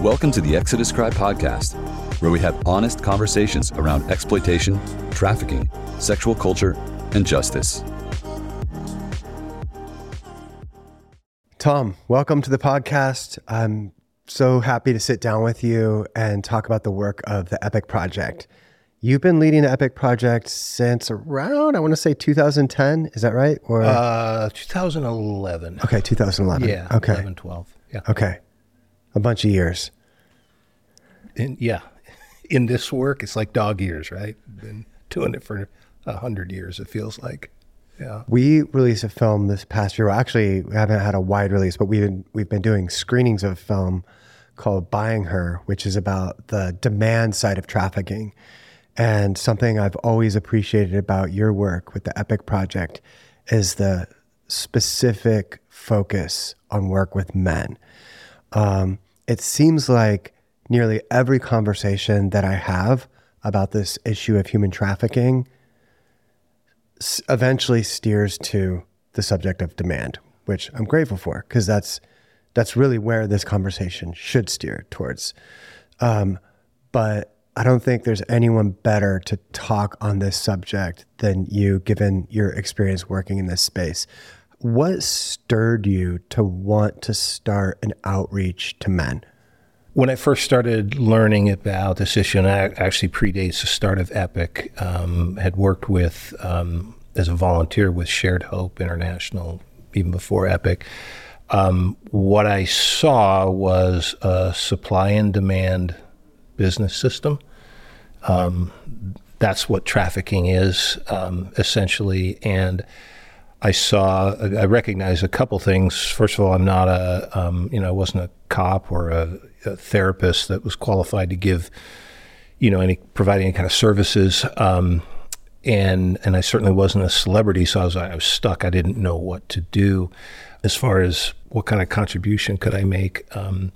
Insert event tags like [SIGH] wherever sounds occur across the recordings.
Welcome to the Exodus Cry podcast, where we have honest conversations around exploitation, trafficking, sexual culture, and justice. Tom, welcome to the podcast. I'm so happy to sit down with you and talk about the work of the Epik Project. You've been leading the Epik Project since around, I want to say 2010. Is that right? Or uh, 2011. Okay, 2011. Yeah. Okay. 11, 12. Yeah. Okay a bunch of years. In, yeah, [LAUGHS] in this work, it's like dog years, right? Been doing it for a hundred years. It feels like. Yeah. We released a film this past year. Well, actually, we haven't had a wide release, but we've been, we've been doing screenings of a film called Buying Her, which is about the demand side of trafficking. And something I've always appreciated about your work with the Epik Project is the specific focus on work with men um, it seems like nearly every conversation that I have about this issue of human trafficking eventually steers to the subject of demand, which I'm grateful for because that's that's really where this conversation should steer towards. Um, but I don't think there's anyone better to talk on this subject than you, given your experience working in this space. What stirred you to want to start an outreach to men? When I first started learning about this issue, and I actually predates the start of Epik, um, had worked with um, as a volunteer with Shared Hope International even before Epik. Um, what I saw was a supply and demand business system. Um, that's what trafficking is um, essentially, and I saw, I recognized a couple things. First of all, I'm not a, um, you know, I wasn't a cop or a, a, therapist that was qualified to give, you know, any provide any kind of services. Um, and and I certainly wasn't a celebrity, so I was I was stuck. I didn't know what to do as far as what kind of contribution could I make. Um,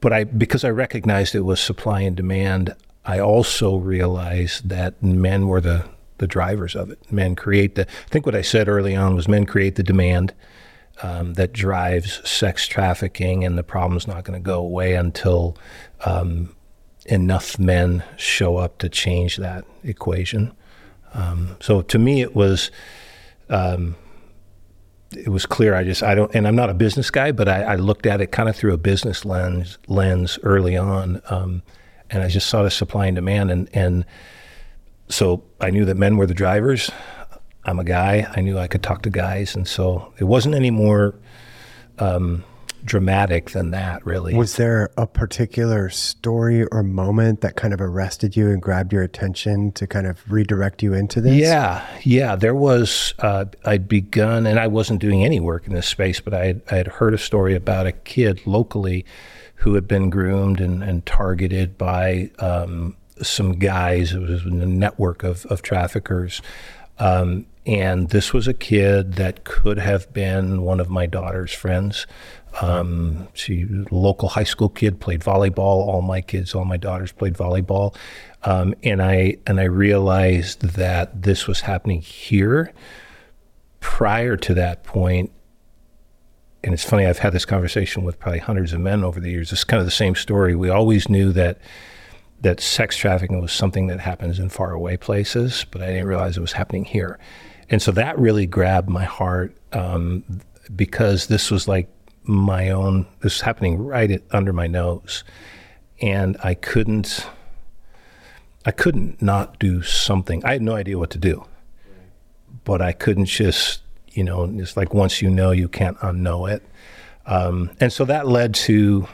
but I because I recognized it was supply and demand. I also realized that men were the the drivers of it. Men create the. I think what I said early on was men create the demand um, that drives sex trafficking, and the problem's not going to go away until um, enough men show up to change that equation. Um, so to me, it was um, it was clear. I just I don't, and I'm not a business guy, but I, I looked at it kind of through a business lens lens early on, um, and I just saw the supply and demand, and and so I knew that men were the drivers. I'm a guy. I knew I could talk to guys, and so it wasn't any more um, dramatic than that, really. Was there a particular story or moment that kind of arrested you and grabbed your attention to kind of redirect you into this? Yeah, yeah. There was. Uh, I'd begun, and I wasn't doing any work in this space, but I had, I had heard a story about a kid locally who had been groomed and, and targeted by um, some guys. It was a network of, of traffickers. Um, and this was a kid that could have been one of my daughter's friends. Um, she local high school kid played volleyball. All my kids, all my daughters played volleyball, um, and I and I realized that this was happening here. Prior to that point, and it's funny. I've had this conversation with probably hundreds of men over the years. It's kind of the same story. We always knew that that sex trafficking was something that happens in faraway places, but I didn't realize it was happening here. And so that really grabbed my heart um, because this was like my own, this was happening right at, under my nose. And I couldn't, I couldn't not do something. I had no idea what to do, but I couldn't just, you know, it's like once you know, you can't unknow it. Um, and so that led to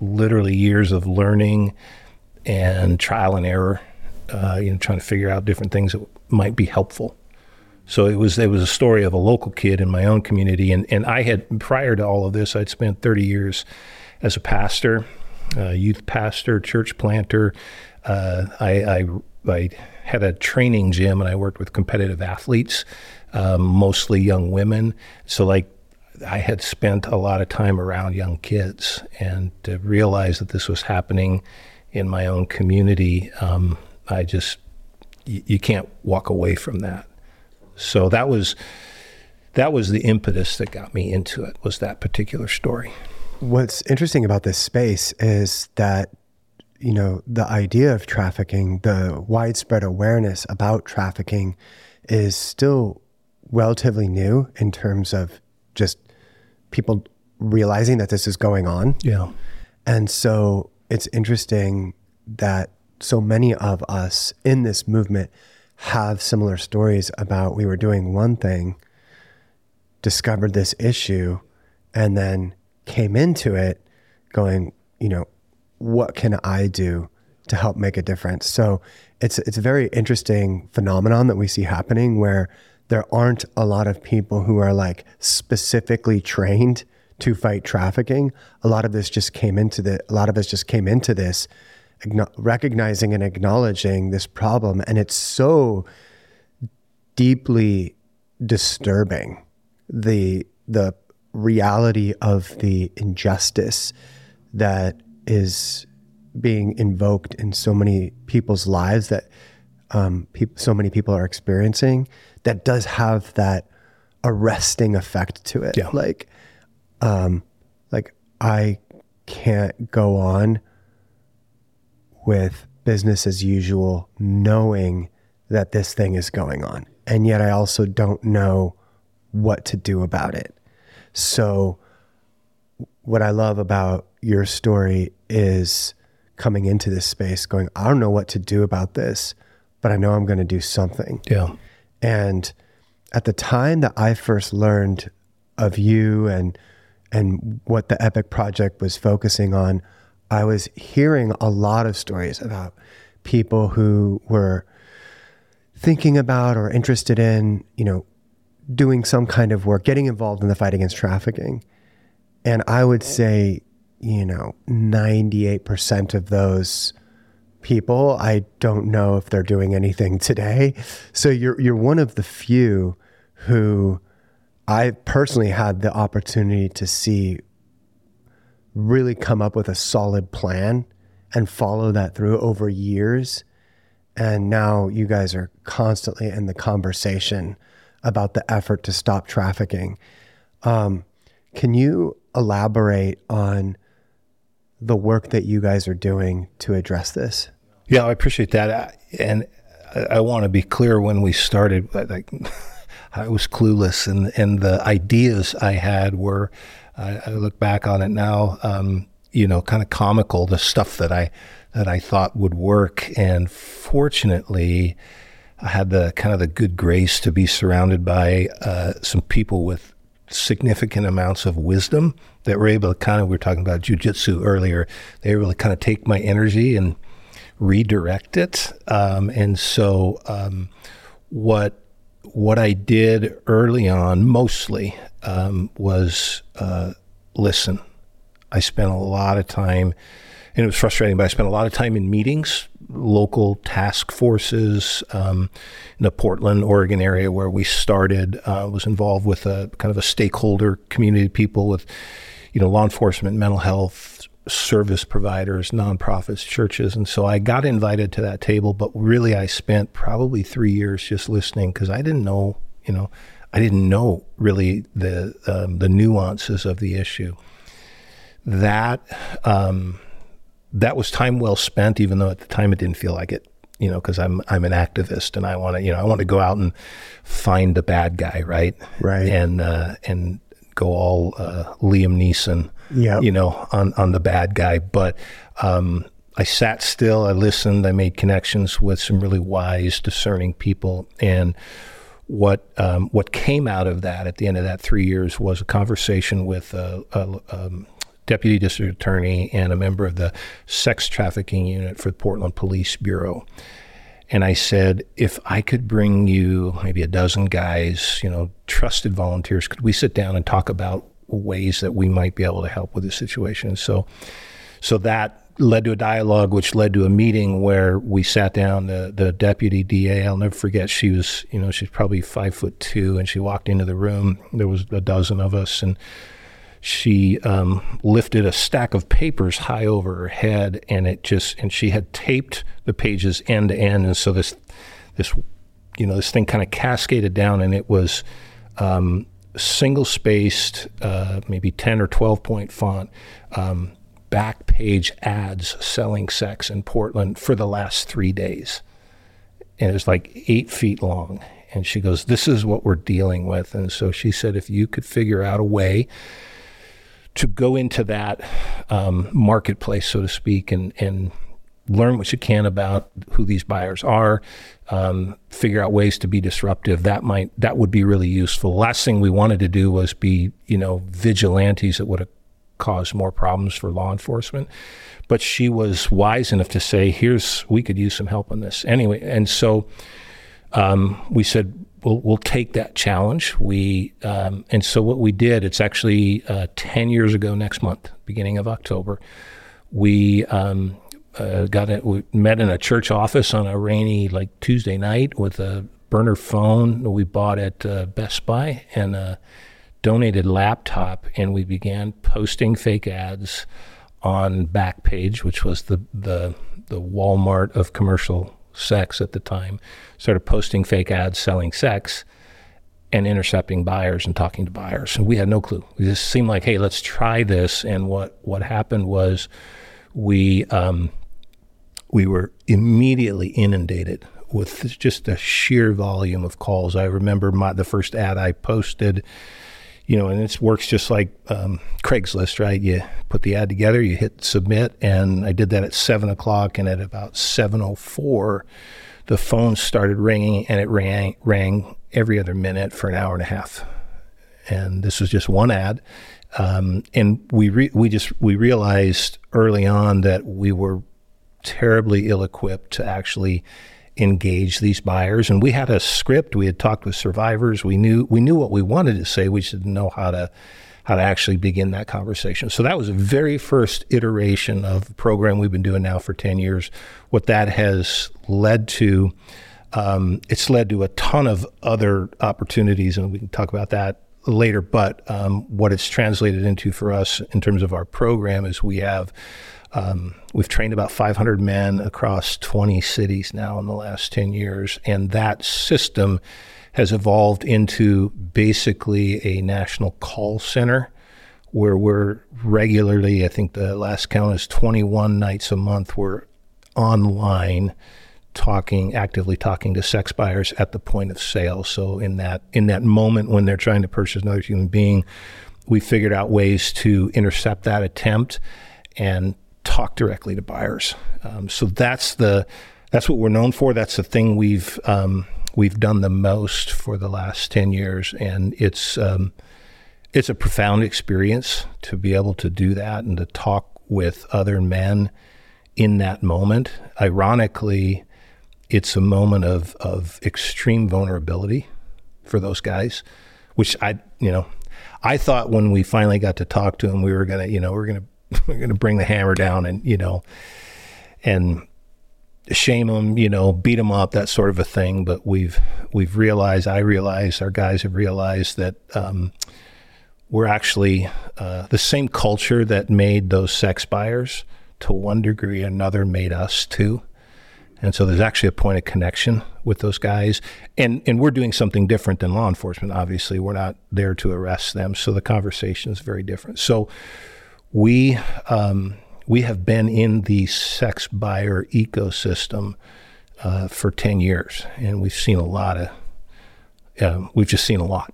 literally years of learning and trial and error, uh, you know, trying to figure out different things that might be helpful. So it was it was a story of a local kid in my own community, and and I had prior to all of this, I'd spent 30 years as a pastor, youth pastor, church planter. Uh, I, I, I had a training gym, and I worked with competitive athletes, um, mostly young women. So like I had spent a lot of time around young kids, and to realize that this was happening in my own community, um, I just you, you can't walk away from that. So that was that was the impetus that got me into it was that particular story. what's interesting about this space is that you know the idea of trafficking, the widespread awareness about trafficking, is still relatively new in terms of just people realizing that this is going on. Yeah. And so it's interesting that so many of us in this movement have similar stories about we were doing one thing, discovered this issue, and then came into it going, you know, what can I do to help make a difference? So it's it's a very interesting phenomenon that we see happening where there aren't a lot of people who are like specifically trained to fight trafficking. A lot of this just came into the a lot of us just came into this recognizing and acknowledging this problem and it's so deeply disturbing the the reality of the injustice that is being invoked in so many people's lives that um, pe- so many people are experiencing that does have that arresting effect to it. Yeah. Like, um, like I can't go on with business as usual, knowing that this thing is going on, and yet I also don't know what to do about it. So, what I love about your story is coming into this space going, I don't know what to do about this, but I know I'm going to do something. Yeah. And at the time that I first learned of you and and what the Epik project was focusing on, I was hearing a lot of stories about people who were thinking about or interested in, you know, doing some kind of work, getting involved in the fight against trafficking. And I would say, you know, 98% of those people, I don't know if they're doing anything today. So you're you're one of the few who I personally had the opportunity to see really come up with a solid plan and follow that through over years. And now you guys are constantly in the conversation about the effort to stop trafficking. Um, can you elaborate on the work that you guys are doing to address this? Yeah, I appreciate that. And I, I want to be clear when we started, like, [LAUGHS] I was clueless, and, and the ideas I had were, I, I look back on it now, um, you know, kind of comical, the stuff that I, that I thought would work. And fortunately, I had the kind of the good grace to be surrounded by uh, some people with significant amounts of wisdom that were able to kind of, we were talking about jujitsu earlier, they were able to kind of take my energy and redirect it. Um, and so, um, what what I did early on mostly um, was uh, listen. I spent a lot of time, and it was frustrating, but I spent a lot of time in meetings, local task forces um, in the Portland, Oregon area where we started. Uh, was involved with a kind of a stakeholder community, of people with, you know, law enforcement, mental health, service providers, nonprofits, churches. And so I got invited to that table, but really I spent probably three years just listening because I didn't know, you know, I didn't know really the um, the nuances of the issue. That um, that was time well spent, even though at the time it didn't feel like it. You know, because I'm I'm an activist and I want to you know I want to go out and find the bad guy, right? Right. And uh, and go all uh, Liam Neeson Yep. you know, on, on the bad guy. But um, I sat still, I listened, I made connections with some really wise, discerning people. And what um, what came out of that at the end of that three years was a conversation with a, a um, deputy district attorney and a member of the sex trafficking unit for the Portland Police Bureau. And I said, if I could bring you maybe a dozen guys, you know, trusted volunteers, could we sit down and talk about ways that we might be able to help with the situation. So, so that led to a dialogue, which led to a meeting where we sat down. The, the deputy DA, I'll never forget. She was, you know, she's probably five foot two, and she walked into the room. There was a dozen of us, and she um, lifted a stack of papers high over her head, and it just, and she had taped the pages end to end, and so this, this, you know, this thing kind of cascaded down, and it was. Um, single spaced, uh, maybe 10 or 12 point font, um, back page ads selling sex in Portland for the last three days. And it was like eight feet long. And she goes, This is what we're dealing with. And so she said, If you could figure out a way to go into that um, marketplace, so to speak, and, and learn what you can about who these buyers are, um, figure out ways to be disruptive. That might that would be really useful. Last thing we wanted to do was be you know vigilantes that would have caused more problems for law enforcement. But she was wise enough to say, "Here's we could use some help on this anyway." And so um, we said. We'll, we'll take that challenge. We um, and so what we did. It's actually uh, ten years ago next month, beginning of October. We um, uh, got it. We met in a church office on a rainy like Tuesday night with a burner phone that we bought at uh, Best Buy and a donated laptop, and we began posting fake ads on Backpage, which was the the the Walmart of commercial sex at the time. Started posting fake ads selling sex and intercepting buyers and talking to buyers. And we had no clue. We just seemed like, hey, let's try this. And what what happened was we um, we were immediately inundated with just a sheer volume of calls. I remember my, the first ad I posted, you know, and it works just like um, Craigslist, right? You put the ad together, you hit submit, and I did that at seven o'clock, and at about seven o four, the phone started ringing, and it rang rang every other minute for an hour and a half. And this was just one ad, um, and we re- we just we realized early on that we were terribly ill equipped to actually engage these buyers. And we had a script. We had talked with survivors. We knew we knew what we wanted to say. We just didn't know how to how to actually begin that conversation. So that was the very first iteration of the program we've been doing now for 10 years. What that has led to, um, it's led to a ton of other opportunities, and we can talk about that later. But um, what it's translated into for us in terms of our program is we have um, we've trained about 500 men across 20 cities now in the last 10 years, and that system has evolved into basically a national call center where we're regularly, I think the last count is 21 nights a month, we're online talking actively talking to sex buyers at the point of sale. So in that in that moment when they're trying to purchase another human being we figured out ways to intercept that attempt and talk directly to buyers. Um, so that's the that's what we're known for. That's the thing we've um, we've done the most for the last ten years, and it's um, it's a profound experience to be able to do that and to talk with other men in that moment. Ironically, it's a moment of of extreme vulnerability for those guys, which I you know I thought when we finally got to talk to them, we were gonna you know we we're gonna we're going to bring the hammer down and you know and shame them you know beat them up that sort of a thing. But we've we've realized i realize our guys have realized that um, we're actually uh, the same culture that made those sex buyers to one degree or another made us too. And so there's actually a point of connection with those guys. And and we're doing something different than law enforcement obviously. We're not there to arrest them. So the conversation is very different. So we um, we have been in the sex buyer ecosystem uh, for ten years, and we've seen a lot of. Uh, we've just seen a lot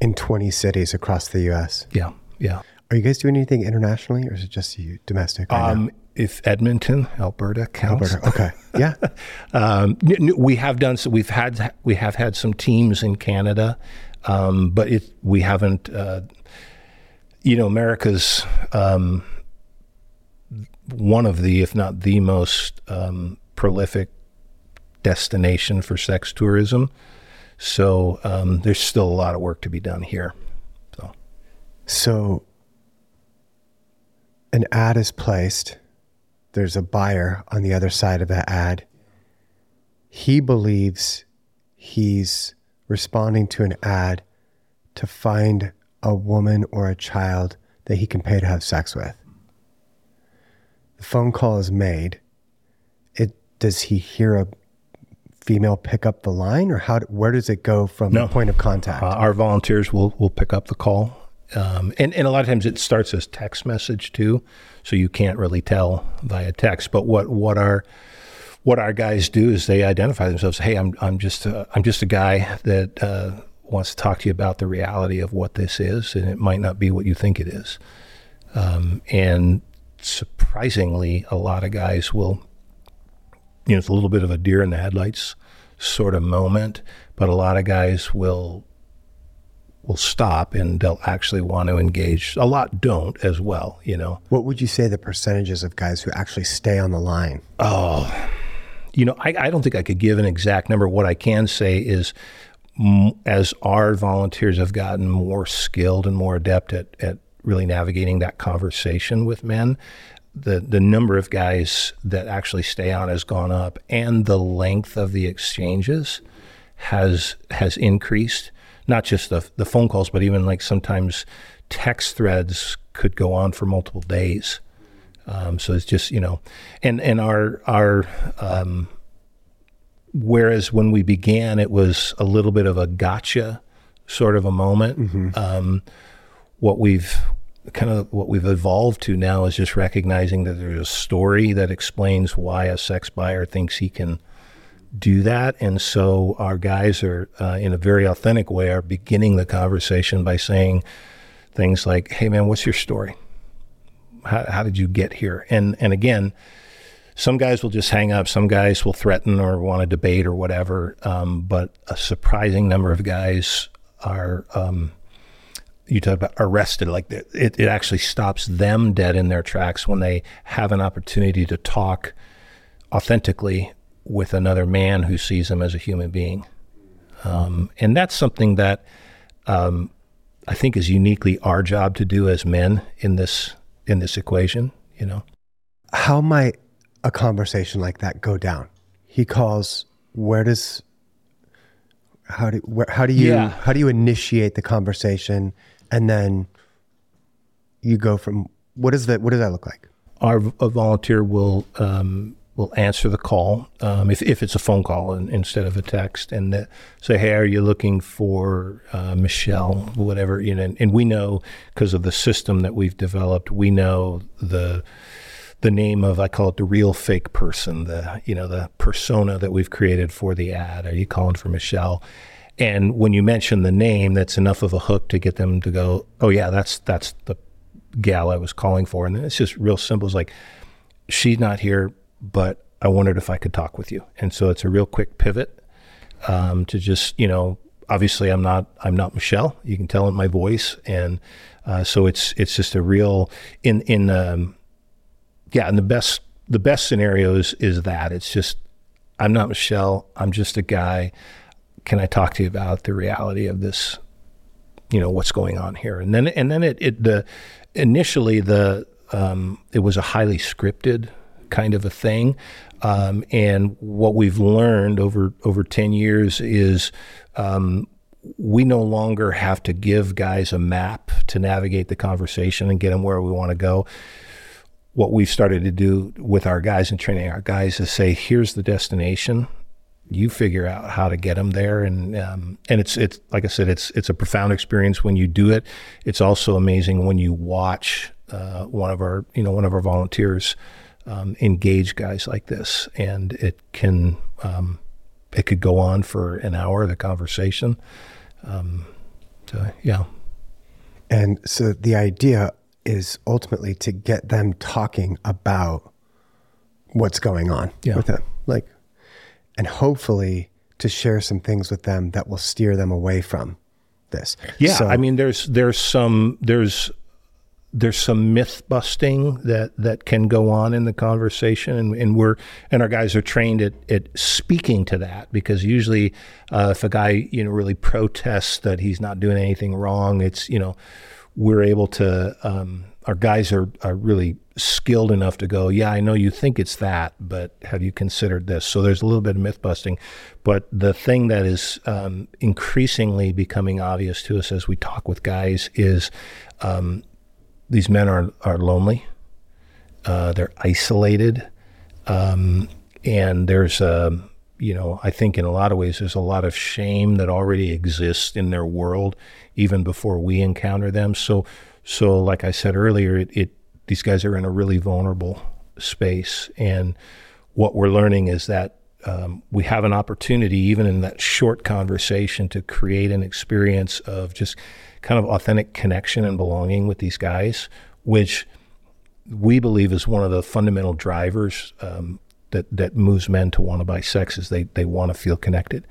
in twenty cities across the U.S. Yeah, yeah. Are you guys doing anything internationally, or is it just you domestic? Right um, if Edmonton, Alberta counts. Alberta, okay, [LAUGHS] yeah. um, we have done so. We've had we have had some teams in Canada, um, but it, we haven't. Uh, you know, America's um, one of the, if not the most um, prolific destination for sex tourism. So um, there's still a lot of work to be done here. So, so an ad is placed. There's a buyer on the other side of that ad. He believes he's responding to an ad to find a woman or a child that he can pay to have sex with. The phone call is made. It does he hear a female pick up the line, or how? Where does it go from No. the point of contact? Uh, our volunteers will will pick up the call, um, and and a lot of times it starts as text message too, so you can't really tell via text. But what what our what our guys do is they identify themselves. Hey, I'm I'm just a, I'm just a guy that uh, wants to talk to you about the reality of what this is, and it might not be what you think it is. Um, and surprisingly, a lot of guys will you know, it's a little bit of a deer in the headlights sort of moment, but a lot of guys will will stop and they'll actually want to engage. A lot don't as well, you know. what would you say the percentages of guys who actually stay on the line? Oh, you know, I, I don't think I could give an exact number. What I can say is, as our volunteers have gotten more skilled and more adept at, at really navigating that conversation with men, the, the number of guys that actually stay on has gone up and the length of the exchanges has has increased. Not just the, the phone calls, but even like sometimes text threads could go on for multiple days. Um, so it's just you know, and and our our um, whereas when we began, it was a little bit of a gotcha sort of a moment. Um, what we've kind of what we've evolved to now is just recognizing that there's a story that explains why a sex buyer thinks he can do that, and so our guys are uh, in a very authentic way are beginning the conversation by saying things like, "Hey, man, what's your story?" how, how did you get here? And and again, some guys will just hang up. Some guys will threaten or want to debate or whatever. Um, but a surprising number of guys are. Um, you talk about arrested. Like it, it actually stops them dead in their tracks when they have an opportunity to talk authentically with another man who sees them as a human being. Um, and that's something that um, I think is uniquely our job to do as men in this in this equation. You know, How might a conversation like that go down? He calls. Where does how do where, how do you Yeah. how do you initiate the conversation, and then you go from what is that? What does that look like? our a volunteer will um, will answer the call um, if, if it's a phone call in, instead of a text and uh, say, "Hey, are you looking for uh, Michelle?" Whatever you know, and, and we know because of the system that we've developed, we know the the name of I call it the real fake person, the you know the persona that we've created for the ad. Are you calling for Michelle? And when you mention the name, that's enough of a hook to get them to go, "Oh yeah, that's that's the gal I was calling for." And then it's just real simple. It's like she's not here, but I wondered if I could talk with you. And so it's a real quick pivot um, to just you know, obviously I'm not I'm not Michelle. You can tell in my voice, and uh, so it's it's just a real in in um, yeah. And the best the best scenarios is that it's just I'm not Michelle. I'm just a guy. Can I talk to you about the reality of this? You know what's going on here, and then and then it, it the initially the um, it was a highly scripted kind of a thing, um, and what we've learned over over ten years is um, we no longer have to give guys a map to navigate the conversation and get them where we want to go what we've started to do with our guys and training our guys is say, here's the destination. You figure out how to get them there, and um, and it's it's like I said, it's it's a profound experience when you do it. It's also amazing when you watch uh, one of our you know one of our volunteers um, engage guys like this, and it can um, it could go on for an hour the conversation. Um, so yeah, And so the idea is ultimately to get them talking about what's going on Yeah. with them. Like, and hopefully to share some things with them that will steer them away from this. Yeah, So- I mean, there's there's some there's there's some myth busting that that can go on in the conversation, and, and we're and our guys are trained at, at speaking to that because usually, uh, if a guy you know really protests that he's not doing anything wrong, it's you know we're able to um, our guys are are really skilled enough to go, yeah, I know you think it's that, but have you considered this? So there's a little bit of myth busting, but the thing that is um, increasingly becoming obvious to us as we talk with guys is um, these men are are lonely, uh, they're isolated, um, and there's a you know, I think in a lot of ways there's a lot of shame that already exists in their world even before we encounter them. So, so like I said earlier, it, it these guys are in a really vulnerable space, and what we're learning is that um, we have an opportunity, even in that short conversation, to create an experience of just kind of authentic connection and belonging with these guys, which we believe is one of the fundamental drivers um, that that moves men to want to buy sex is they they want to feel connected,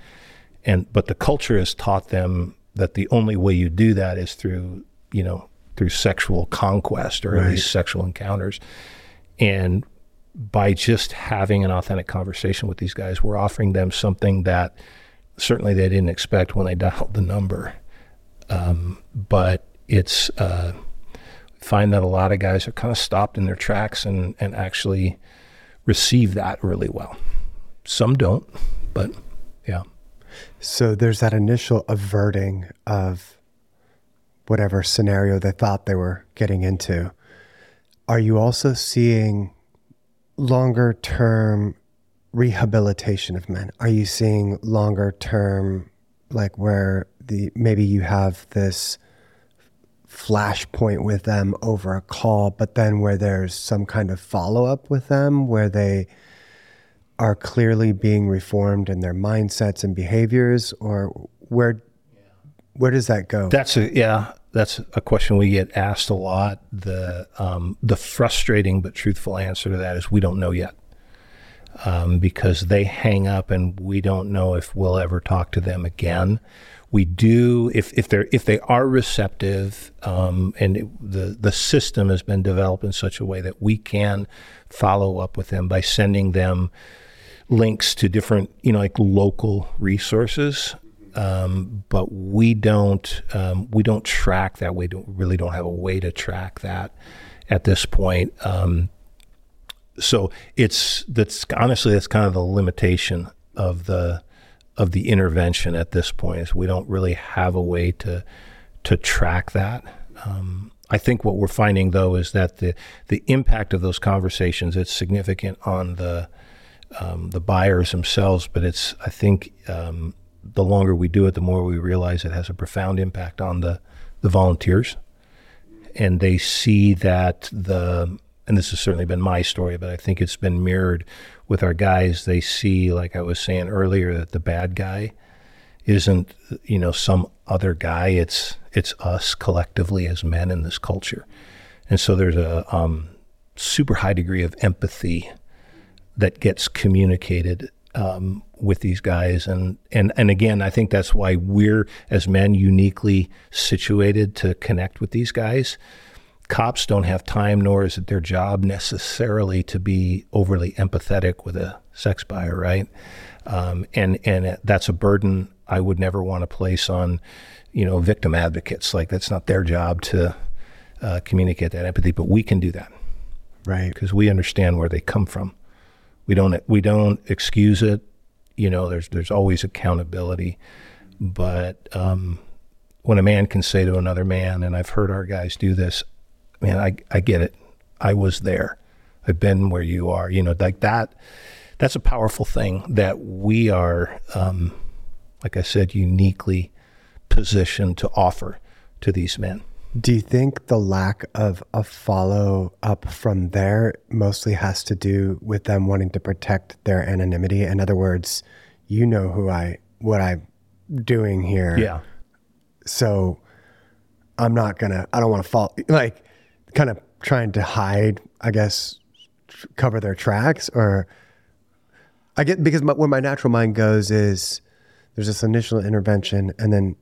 and but the culture has taught them that the only way you do that is through you know through sexual conquest or right. at least sexual encounters, and by just having an authentic conversation with these guys, we're offering them something that certainly they didn't expect when they dialed the number. Um, but it's uh, find that a lot of guys are kind of stopped in their tracks and and actually receive that really well. Some don't, but yeah. So there's that initial averting of whatever scenario they thought they were getting into. Are you also seeing longer term rehabilitation of men? Are you seeing longer term, like where the maybe you have this flashpoint with them over a call, but then where there's some kind of follow up with them where they are clearly being reformed in their mindsets and behaviors, or where where does that go? That's a yeah. That's a question we get asked a lot. The um, the frustrating but truthful answer to that is we don't know yet, um, because they hang up and we don't know if we'll ever talk to them again we do if, if they're if they are receptive um, and it, the the system has been developed in such a way that we can follow up with them by sending them links to different you know like local resources um, but we don't um, we don't track that we don't really don't have a way to track that at this point um, so it's that's honestly that's kind of the limitation of the of the intervention at this point is we don't really have a way to to track that. Um, I think what we're finding though is that the the impact of those conversations it's significant on the um, the buyers themselves, but it's I think um, the longer we do it, the more we realize it has a profound impact on the the volunteers, and they see that the and this has certainly been my story, but I think it's been mirrored with our guys, they see, like I was saying earlier, that the bad guy isn't, you know, some other guy. It's it's us collectively as men in this culture, and so there's a um, super high degree of empathy that gets communicated um, with these guys, and and and again, I think that's why we're as men uniquely situated to connect with these guys cops don't have time, nor is it their job necessarily to be overly empathetic with a sex buyer, right? Um, and and that's a burden I would never want to place on, you know, victim advocates. Like that's not their job to uh, communicate that empathy, but we can do that, right? Because we understand where they come from. We don't we don't excuse it. You know, there's there's always accountability, but um, when a man can say to another man, and I've heard our guys do this, man, I, I get it. I was there. I've been where you are. You know, like that. That's a powerful thing that we are, um, like I said, uniquely positioned to offer to these men. Do you think the lack of a follow up from there mostly has to do with them wanting to protect their anonymity? In other words, you know who I, what I'm doing here. Yeah. So I'm not gonna, I don't want to fall, like, kind of trying to hide, I guess, cover their tracks or I get because my, where my natural mind goes is there's this initial intervention and then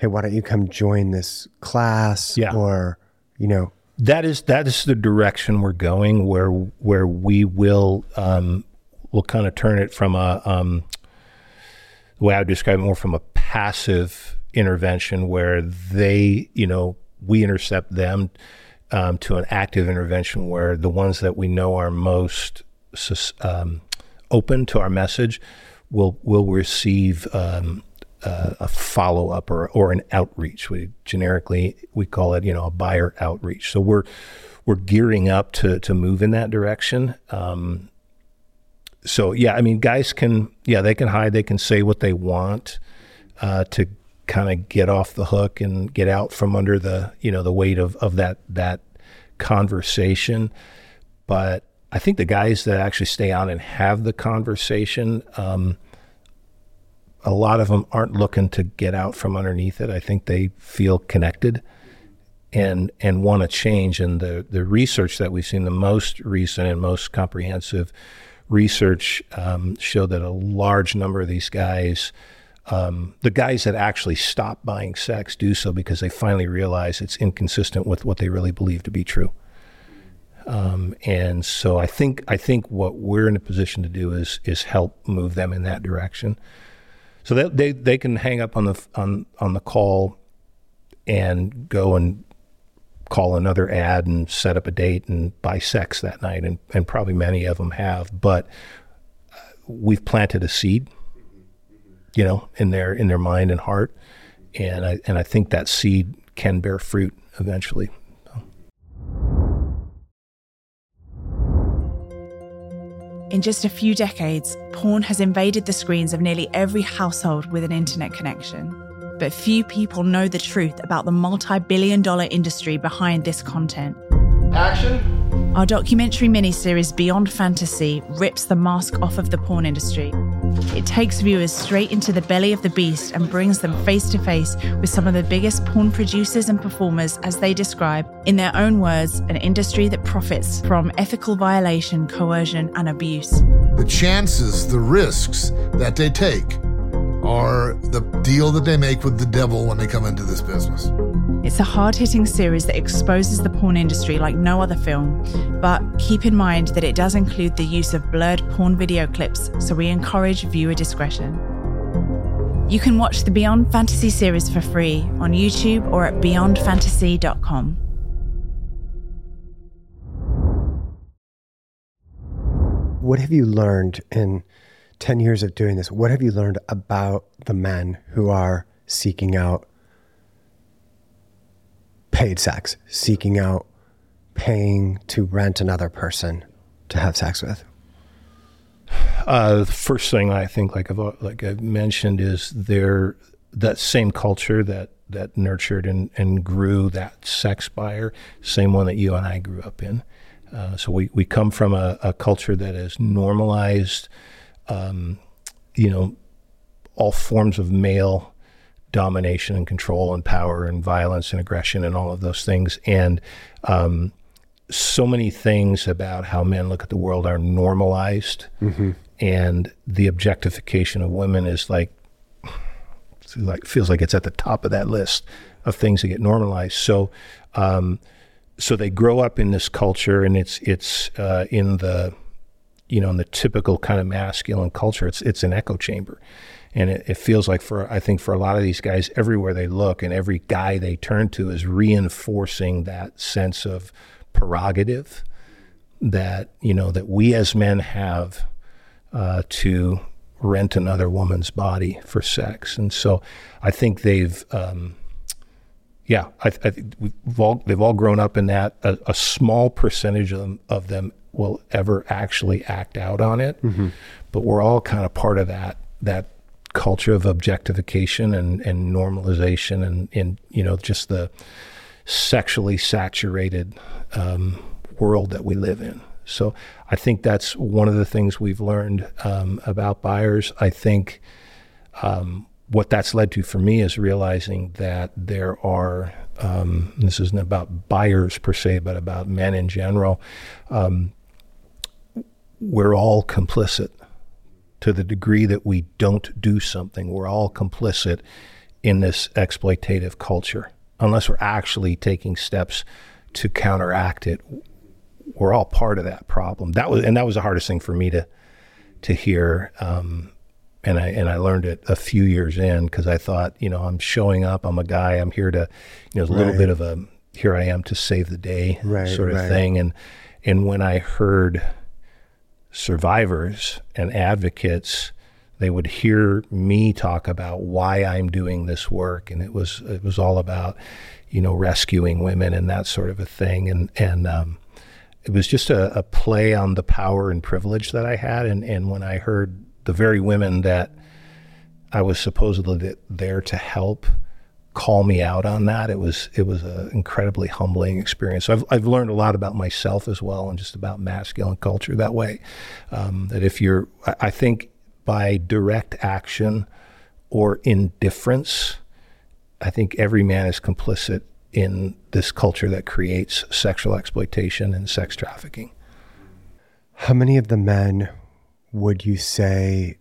hey why don't you come join this class yeah. or you know that is that is the direction we're going where where we will um, we'll kind of turn it from a um, the way I would describe it more from a passive intervention where they you know we intercept them um, to an active intervention where the ones that we know are most um, open to our message will will receive um, uh, a follow up or or an outreach. We generically we call it you know a buyer outreach. So we're we're gearing up to to move in that direction. Um, so yeah, I mean, guys can yeah they can hide, they can say what they want uh, to kind of get off the hook and get out from under the you know the weight of of that that conversation. But I think the guys that actually stay on and have the conversation, um, a lot of them aren't looking to get out from underneath it. I think they feel connected and and want to change. And the the research that we've seen, the most recent and most comprehensive research, um, that a large number of these guys. Um, the guys that actually stop buying sex do so because they finally realize it's inconsistent with what they really believe to be true. Um, and so I think I think what we're in a position to do is is help move them in that direction. So they they, they can hang up on the on on the call and go and call another ad and set up a date and buy sex that night, and, and probably many of them have. But uh, we've planted a seed, you know, in their in their mind and heart, and I and I think that seed can bear fruit eventually. In just a few decades, porn has invaded the screens of nearly every household with an internet connection. But few people know the truth about the multi billion dollar industry behind this content. Action! Our documentary miniseries Beyond Fantasy rips the mask off of the porn industry. It takes viewers straight into the belly of the beast and brings them face to face with some of the biggest porn producers and performers as they describe, in their own words, an industry that profits from ethical violation, coercion, and abuse. The chances, the risks that they take are the deal that they make with the devil when they come into this business. It's a hard hitting series that exposes the porn industry like no other film, but keep in mind that it does include the use of blurred porn video clips, so we encourage viewer discretion. You can watch the Beyond Fantasy series for free on YouTube or at beyondfantasy.com. What have you learned in 10 years of doing this? What have you learned about the men who are seeking out paid sex, seeking out paying to rent another person to have sex with? Uh, the first thing I think, like I've like I've mentioned, is there that same culture that that nurtured and, and grew that sex buyer, same one that you and I grew up in. Uh, so we, we come from a, a culture that has normalized, um, you know, all forms of male domination and control and power and violence and aggression and all of those things. And um, so many things about how men look at the world are normalized. Mm-hmm. And the objectification of women is like, like feels like it's at the top of that list of things that get normalized. So, um, so they grow up in this culture, and it's it's uh, in the you know in the typical kind of masculine culture. It's it's an echo chamber, and it, it, feels like for I think for a lot of these guys, everywhere they look and every guy they turn to is reinforcing that sense of prerogative that you know that we as men have uh, to rent another woman's body for sex, and so I think they've. Um, yeah, I, I think we've all, they've all grown up in that. A, a small percentage of them, of them, will ever actually act out on it, mm-hmm. but we're all kind of part of that that culture of objectification and, and normalization and, and you know just the sexually saturated um, world that we live in. So I think that's one of the things we've learned um, about buyers. I think um, what that's led to for me is realizing that there are, um, this isn't about buyers per se, but about men in general. Um, we're all complicit to the degree that we don't do something. We're all complicit in this exploitative culture unless we're actually taking steps to counteract it. We're all part of that problem. That was, and that was the hardest thing for me to to hear. Um, and I and I learned it a few years in because I thought, you know, I'm showing up. I'm a guy. I'm here to, you know, a little bit of a here I am to save the day right, sort of right. thing. And and when I heard survivors and advocates they would hear me talk about why I'm doing this work, and it was it was all about, you know, rescuing women and that sort of a thing. And and um, it was just a, a play on the power and privilege that I had. And, and when I heard the very women that I was supposedly there to help call me out on that, it was it was an incredibly humbling experience. So I've I've learned a lot about myself as well, and just about masculine culture that way. Um, that if you're, I think by direct action or indifference, I think every man is complicit in this culture that creates sexual exploitation and sex trafficking. How many of the men would you say,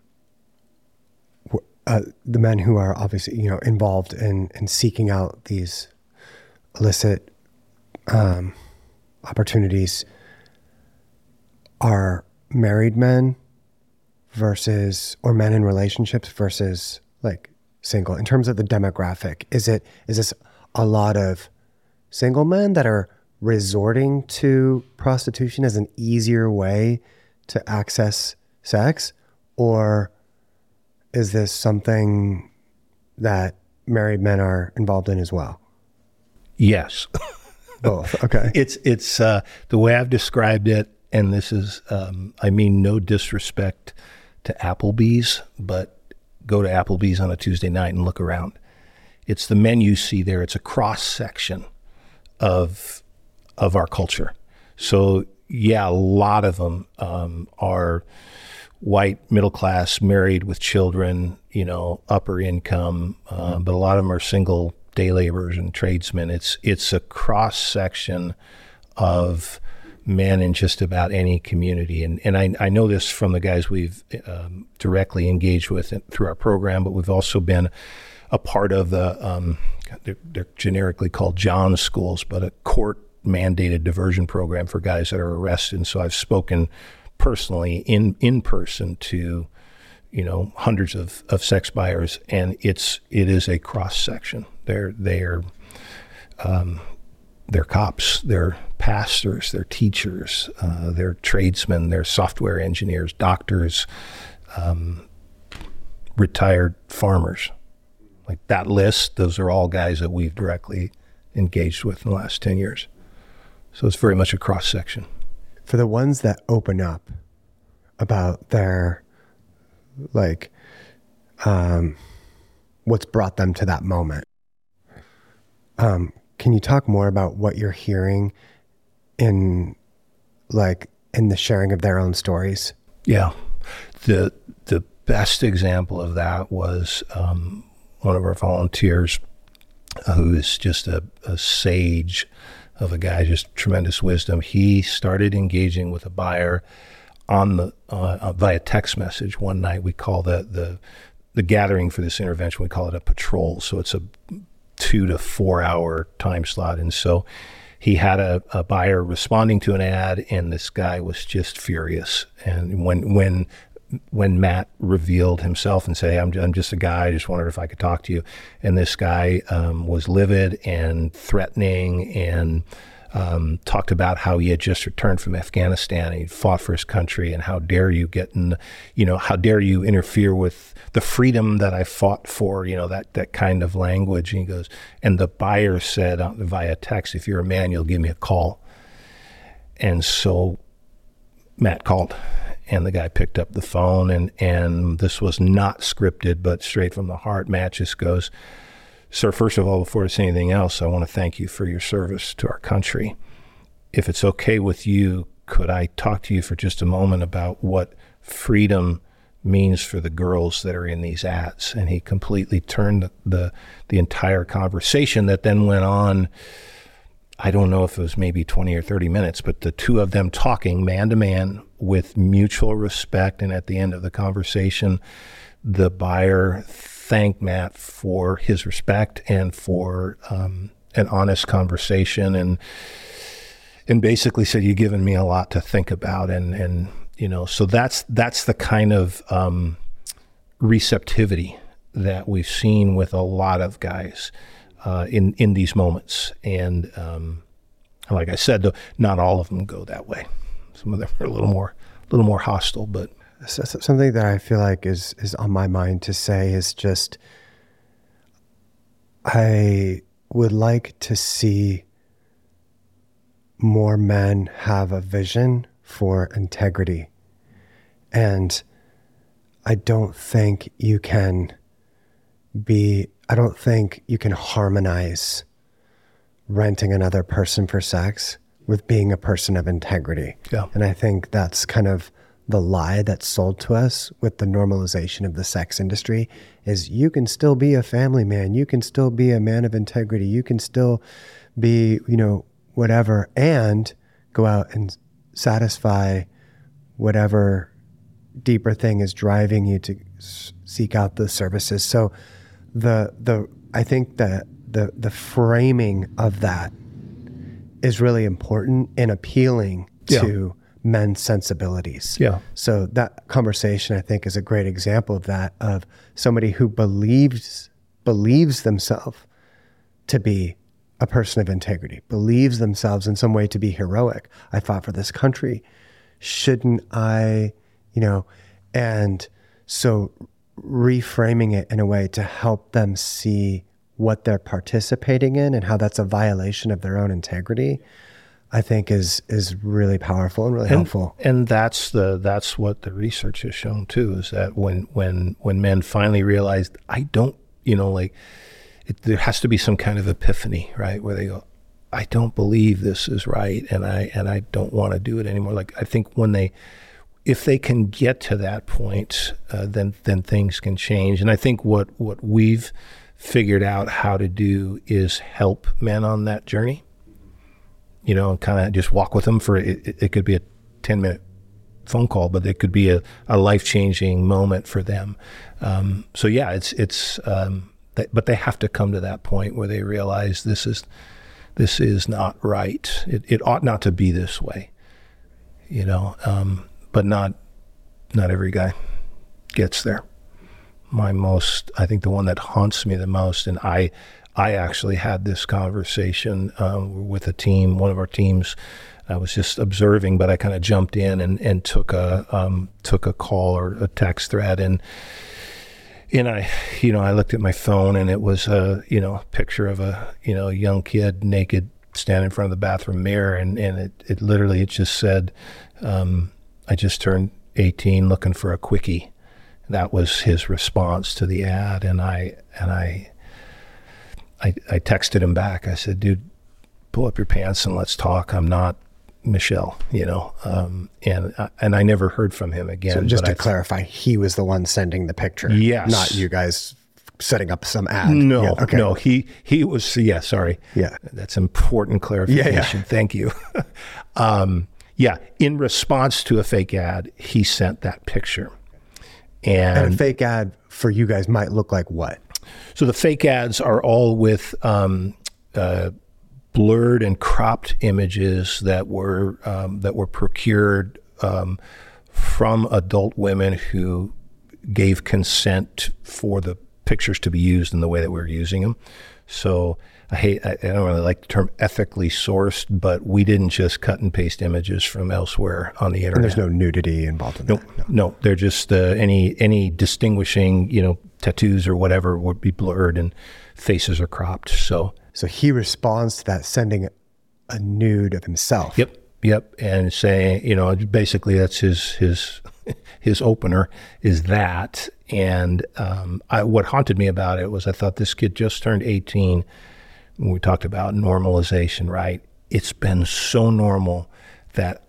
uh, the men who are obviously you know involved in in seeking out these illicit um, opportunities, are married men versus or men in relationships versus like single in terms of the demographic is it is this a lot of single men that are resorting to prostitution as an easier way to access sex? Or is this something that married men are involved in as well? Yes. [LAUGHS] Both. Okay. it's it's uh, the way I've described it, and this is um, I mean no disrespect to Applebee's, but go to Applebee's on a Tuesday night and look around. It's the men you see there. It's a cross section of of our culture. So yeah, a lot of them um, are white, middle class, married with children, you know, upper income, uh, mm-hmm. but a lot of them are single day laborers and tradesmen. It's it's a cross section of men in just about any community, and and I, I know this from the guys we've um, directly engaged with through our program, but we've also been a part of the um, they're, they're generically called John schools, but a court mandated diversion program for guys that are arrested. And so I've spoken personally in in person to you know hundreds of, of sex buyers, and it's it is a cross section. They're they're um, they're cops, they're pastors, they're teachers, uh, they're tradesmen, they're software engineers, doctors, um, retired farmers. Like that list, those are all guys that we've directly engaged with in the last 10 years. So it's very much a cross section. For the ones that open up about their, like, um, what's brought them to that moment, um, can you talk more about what you're hearing in, like, in the sharing of their own stories? Yeah. The, the best example of that was um, one of our volunteers uh, who is just a, a sage of a guy, just tremendous wisdom. He started engaging with a buyer on the uh, uh, via text message one night. We call the the the gathering for this intervention. We call it a patrol. So it's a two to four hour time slot, and so he had a, a buyer responding to an ad, and this guy was just furious. And when when when Matt revealed himself and said, hey, I'm, I'm just a guy, I just wondered if I could talk to you. And this guy um, was livid and threatening and um, talked about how he had just returned from Afghanistan he fought for his country and how dare you get in, you know, how dare you interfere with the freedom that I fought for, you know, that, that kind of language. And he goes, and the buyer said uh, via text, if you're a man, you'll give me a call. And so Matt called and the guy picked up the phone and and this was not scripted but straight from the heart matt just goes sir first of all before I say anything else i want to thank you for your service to our country. If it's okay with you could i talk to you for just a moment about what freedom means for the girls that are in these ads? And he completely turned the the, the entire conversation that then went on I don't know if it was maybe 20 or 30 minutes, but the two of them talking man to man with mutual respect. And at the end of the conversation, the buyer thanked Matt for his respect and for um, an honest conversation and and basically said, "You've given me a lot to think about." And and you know, so that's that's the kind of um, receptivity that we've seen with a lot of guys uh, in in these moments. And um, like I said, not all of them go that way. Some of them are a little more a little more hostile, but something that I feel like is is on my mind to say is just I would like to see more men have a vision for integrity. And I don't think you can be, I don't think you can harmonize renting another person for sex with being a person of integrity. Yeah. And I think that's kind of the lie that's sold to us with the normalization of the sex industry is you can still be a family man, you can still be a man of integrity, you can still be, you know, whatever and go out and satisfy whatever deeper thing is driving you to seek out the services. So the the I think that the the framing of that is really important in appealing Yeah. to men's sensibilities. Yeah. So that conversation I think is a great example of that of somebody who believes believes themselves to be a person of integrity, believes themselves in some way to be heroic. I fought for this country. Shouldn't I, you know, and so reframing it in a way to help them see what they're participating in and how that's a violation of their own integrity, I think is is really powerful and really and, helpful. And that's the that's what the research has shown too is that when when when men finally realize I don't you know like it, there has to be some kind of epiphany right where they go I don't believe this is right and I and I don't want to do it anymore like I think when they if they can get to that point uh, then then things can change and I think what what we've figured out how to do is help men on that journey you know, and kind of just walk with them for it, it, could be a 10 minute phone call, but it could be a, a life changing moment for them. Um, so yeah, it's, it's, um, but they have to come to that point where they realize this is, this is not right. It, it ought not to be this way, you know, um, but not, not every guy gets there. My most, I think the one that haunts me the most, and I, I actually had this conversation um, with a team, one of our teams. I was just observing, but I kind of jumped in and, and took a um, took a call or a text thread, and and I, you know, I looked at my phone and it was a you know picture of a you know young kid naked standing in front of the bathroom mirror, and and it it literally it just said, um, I just turned 18, looking for a quickie. That was his response to the ad, and I and I. I, I texted him back. I said, dude, pull up your pants and let's talk. I'm not Michelle, you know. Um, and uh, and I never heard from him again. So just to I- clarify, he was the one sending the picture. Yes. Not you guys setting up some ad. No, Yeah, okay. no, he he was yeah, sorry. Yeah. That's important clarification. [LAUGHS] Thank you. [LAUGHS] um, yeah, in response to a fake ad, he sent that picture. And, And a fake ad for you guys might look like what? So the fake ads are all with um, uh, blurred and cropped images that were um, that were procured um, from adult women who gave consent for the pictures to be used in the way that we are using them. So I hate I, I don't really like the term ethically sourced, but we didn't just cut and paste images from elsewhere on the internet. And there's no nudity involved in No, that. no, they're just uh, any any distinguishing, you know, tattoos or whatever would be blurred and faces are cropped. So, So he responds to that sending a nude of himself. yep, yep, and saying, you know, basically that's his his [LAUGHS] his opener is that. And um, I, what haunted me about it was I thought this kid just turned 18. When we talked about normalization, right? It's been so normal that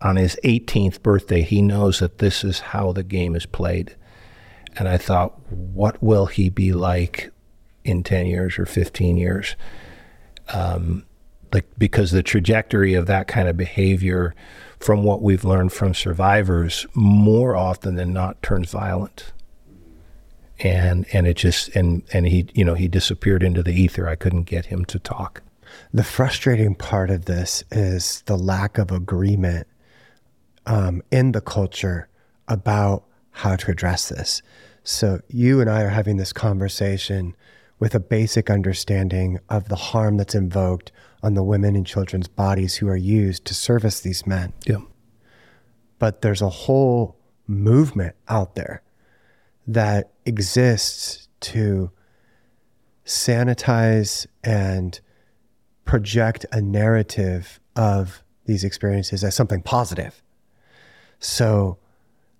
on his 18th birthday, he knows that this is how the game is played. And I thought, what will he be like in 10 years or 15 years? Um, like, because the trajectory of that kind of behavior, from what we've learned from survivors, more often than not turns violent. And, and it just and and he you know he disappeared into the ether. I couldn't get him to talk. The frustrating part of this is the lack of agreement um, in the culture about how to address this. So you and I are having this conversation with a basic understanding of the harm that's invoked on the women and children's bodies who are used to service these men. Yeah. But there's a whole movement out there that exists to sanitize and project a narrative of these experiences as something positive. So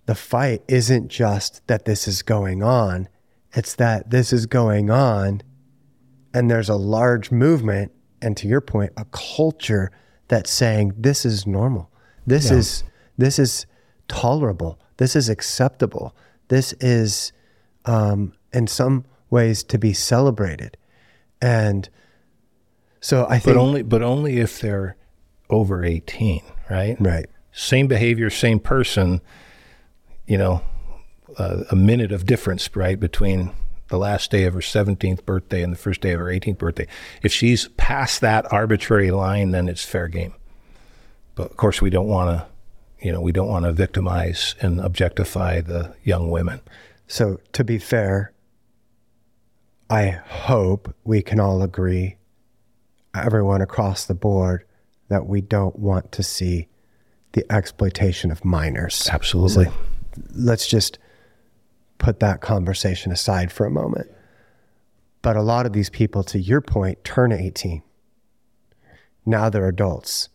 the fight isn't just that this is going on, it's that this is going on and there's a large movement and to your point a culture that's saying this is normal. This yeah. is this is tolerable. This is acceptable. This is um, in some ways to be celebrated. And so I think But only but only if they're over 18, right? Right. Same behavior, same person, you know, uh, a minute of difference, right, between the last day of her 17th birthday and the first day of her 18th birthday. If she's past that arbitrary line, then it's fair game. But of course, we don't want to, you know, we don't want to victimize and objectify the young women. So, to be fair, I hope we can all agree, everyone across the board, that we don't want to see the exploitation of minors. Absolutely. So let's just put that conversation aside for a moment. But a lot of these people, to your point, turn 18. Now they're adults.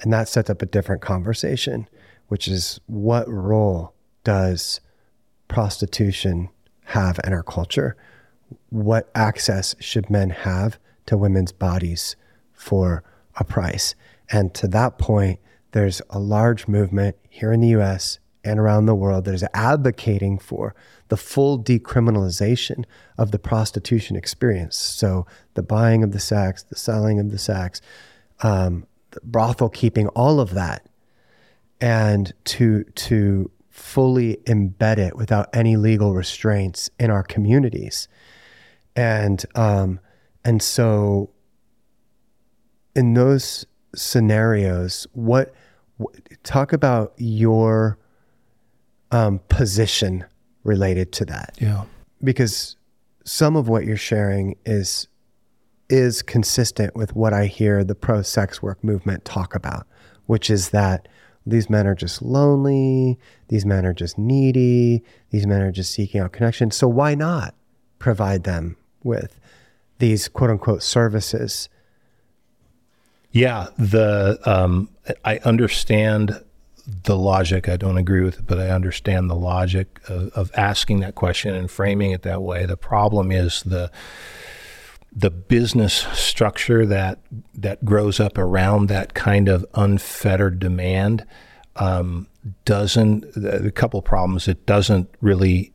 And that sets up a different conversation, which is what role does prostitution have in our culture? What access should men have to women's bodies for a price? And to that point, there's a large movement here in the US and around the world that is advocating for the full decriminalization of the prostitution experience. So, the buying of the sex, the selling of the sex, um, the brothel keeping, all of that, and to, to fully embed it without any legal restraints in our communities. And, um, and so, in those scenarios, what, what talk about your um, position related to that? Yeah, because some of what you're sharing is is consistent with what I hear the pro sex work movement talk about, which is that these men are just lonely, these men are just needy, these men are just seeking out connection. So why not provide them with these quote unquote services yeah, the um, I understand the logic. I don't agree with it, but I understand the logic of, of asking that question and framing it that way. The problem is the the business structure that that grows up around that kind of unfettered demand um, doesn't. A couple problems. It doesn't really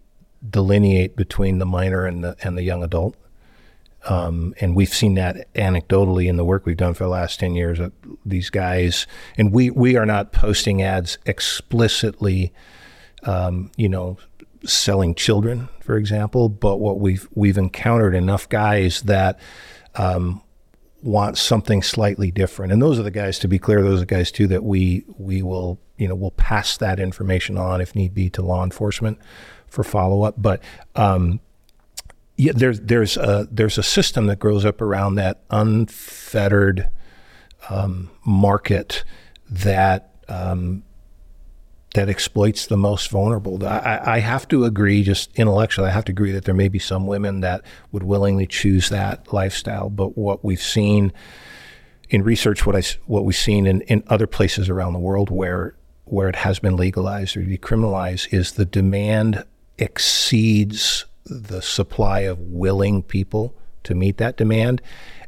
delineate between the minor and the and the young adult. Um, and we've seen that anecdotally in the work we've done for the last 10 years. These guys, and we, we are not posting ads explicitly, um, you know, selling children, for example, but what we've, we've encountered enough guys that um, want something slightly different. And those are the guys, to be clear, those are the guys too that we, we will, you know, we'll pass that information on if need be to law enforcement for follow up. But, um, yeah, there's there's a there's a system that grows up around that unfettered um, market that um, that exploits the most vulnerable. I, I, have to agree, just intellectually, I have to agree that there may be some women that would willingly choose that lifestyle. But what we've seen in research, what I what we've seen in, in other places around the world where where it has been legalized or decriminalized, is the demand exceeds the supply of willing people to meet that demand.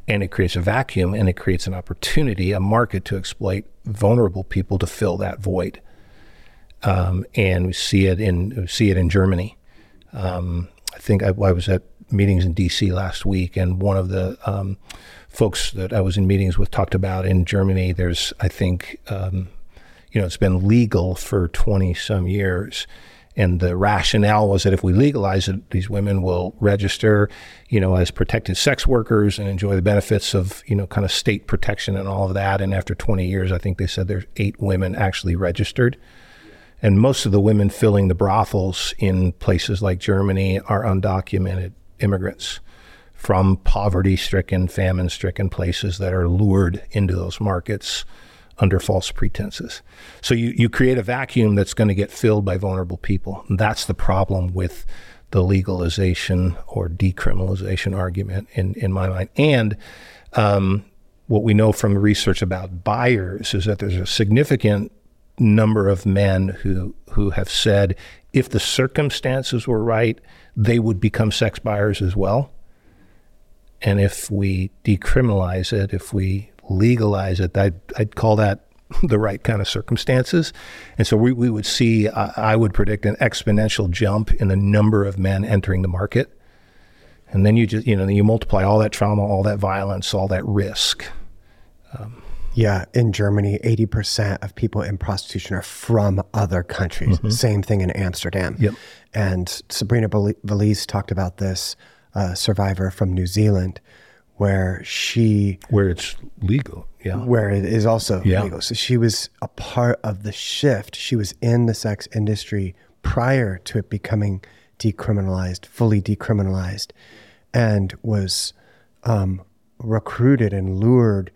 And it creates a vacuum and it creates an opportunity, a market to exploit vulnerable people to fill that void. Um, and we see it in see it in Germany. Um, I think I, I, was at meetings in D.C. last week, and one of the um, folks that I was in meetings with talked about in Germany. There's, I think, um, you know, it's been legal for 20 some years, and the rationale was that if we legalize it, these women will register, you know, as protected sex workers and enjoy the benefits of, you know, kind of state protection and all of that. And after 20 years, I think they said there's eight women actually registered. And most of the women filling the brothels in places like Germany are undocumented immigrants from poverty stricken, famine stricken places that are lured into those markets under false pretenses. So you, you create a vacuum that's going to get filled by vulnerable people. And that's the problem with the legalization or decriminalization argument in, in my mind. And um, what we know from research about buyers is that there's a significant number of men who who have said if the circumstances were right, they would become sex buyers as well. And if we decriminalize it, if we legalize it, I'd, I'd call that [LAUGHS] the right kind of circumstances. And so we, we would see, I, I would predict an exponential jump in the number of men entering the market. And then you just, you know, you multiply all that trauma, all that violence, all that risk. Um, yeah, in Germany, 80% of people in prostitution are from other countries. Mm-hmm. Same thing in Amsterdam. Yep. And Sabrinna Valisce talked about this uh, survivor from New Zealand where she where it's legal yeah. Where it is also yeah. legal. So she was a part of the shift. She was in the sex industry prior to it becoming decriminalized fully decriminalized and was um, recruited and lured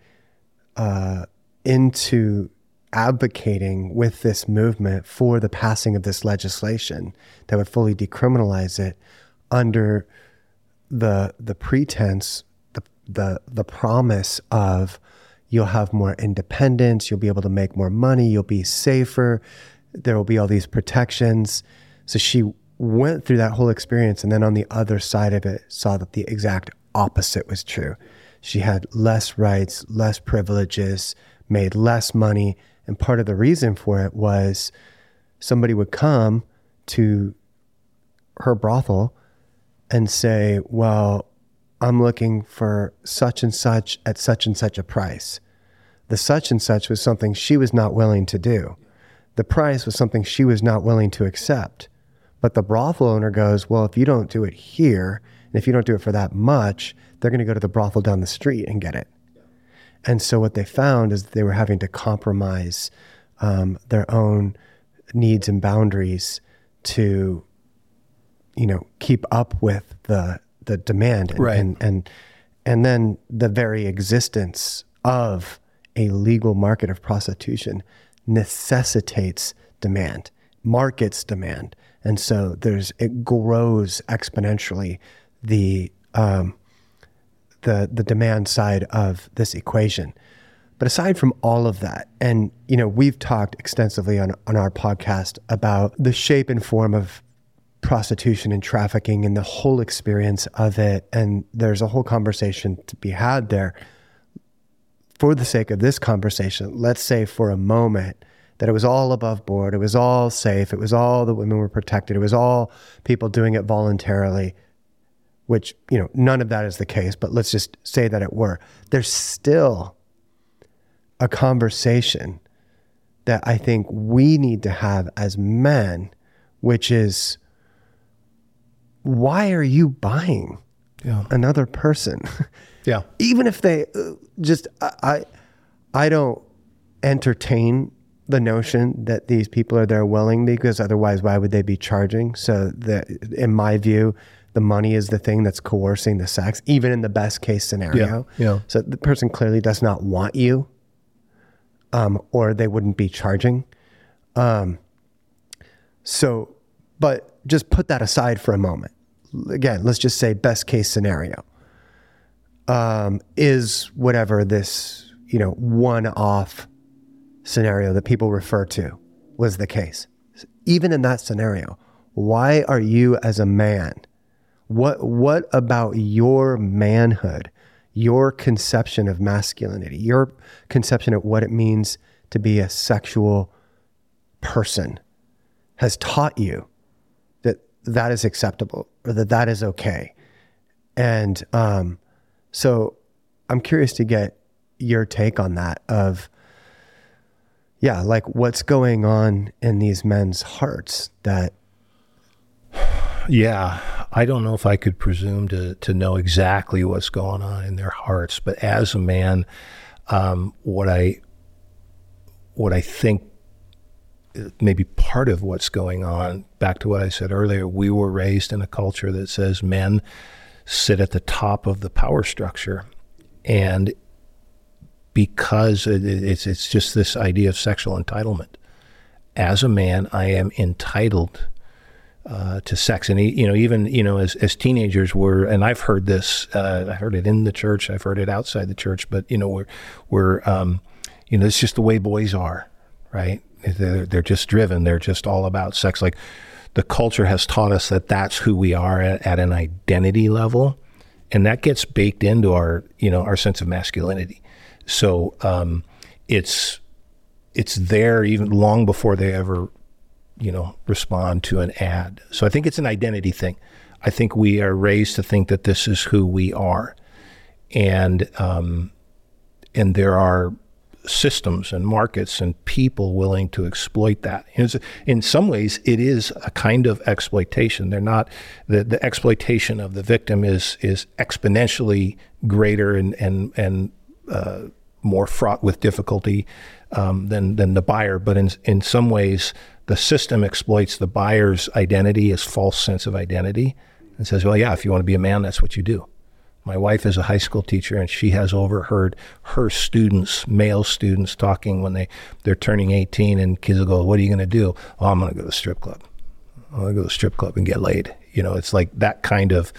uh, into advocating with this movement for the passing of this legislation that would fully decriminalize it under the the pretense the the promise of you'll have more independence you'll be able to make more money you'll be safer there will be all these protections. So she went through that whole experience and then on the other side of it saw that the exact opposite was true. She had less rights less privileges made less money and part of the reason for it was somebody would come to her brothel and say, well, I'm looking for such and such at such and such a price. The such and such was something she was not willing to do. The price was something she was not willing to accept. But the brothel owner goes, Well, if you don't do it here, and if you don't do it for that much, they're going to go to the brothel down the street and get it. And so what they found is they were having to compromise um, their own needs and boundaries to you know keep up with the the demand and, right. and and and then the very existence of a legal market of prostitution necessitates demand markets demand and so there's it grows exponentially the um, the the demand side of this equation but aside from all of that and you know we've talked extensively on on our podcast about the shape and form of prostitution and trafficking and the whole experience of it. And there's a whole conversation to be had there. For the sake of this conversation, let's say for a moment that it was all above board, it was all safe, it was all the women were protected, it was all people doing it voluntarily, which, you know, none of that is the case, but let's just say that it were. There's still a conversation that I think we need to have as men, which is why are you buying yeah. another person? [LAUGHS] Yeah. Even if they uh, just, I, I don't entertain the notion that these people are there willingly because otherwise, why would they be charging? So that, in my view, the money is the thing that's coercing the sex, even in the best case scenario. Yeah. yeah. So the person clearly does not want you, um, or they wouldn't be charging. Um, so, but just put that aside for a moment. Again, let's just say best case scenario um, is whatever this you know one off scenario that people refer to was the case. Even in that scenario, why are you as a man? What what about your manhood, your conception of masculinity, your conception of what it means to be a sexual person has taught you that is acceptable or that that is okay. And um, so I'm curious to get your take on that of, yeah, like what's going on in these men's hearts that. Yeah, I don't know if I could presume to, to know exactly what's going on in their hearts, but as a man, um, what I what I think maybe part of what's going on. Back to what I said earlier, we were raised in a culture that says men sit at the top of the power structure, and because it's it's just this idea of sexual entitlement. As a man, I am entitled uh, to sex, and you know, even you know, as as teenagers, were, and I've heard this, uh, I heard it in the church, I've heard it outside the church, but you know, we're we're um, you know, it's just the way boys are, right? They're they're just driven, they're just all about sex. Like the culture has taught us that that's who we are at, at an identity level, and that gets baked into our you know our sense of masculinity. So um, it's it's there even long before they ever you know, respond to an ad. So I think it's an identity thing. I think we are raised to think that this is who we are, and um, and there are systems and markets and people willing to exploit that. in some ways, it is a kind of exploitation. They're not the, the exploitation of the victim is is exponentially greater and and and uh, more fraught with difficulty um, than than the buyer. But in in some ways, the system exploits the buyer's identity, his false sense of identity, and says, well, yeah, if you want to be a man, that's what you do. My wife is a high school teacher, and she has overheard her students, male students, talking when they, they're turning 18, and kids will go, What are you going to do? Oh, I'm going to go to the strip club. I'm going to go to the strip club and get laid. You know, it's like that kind of,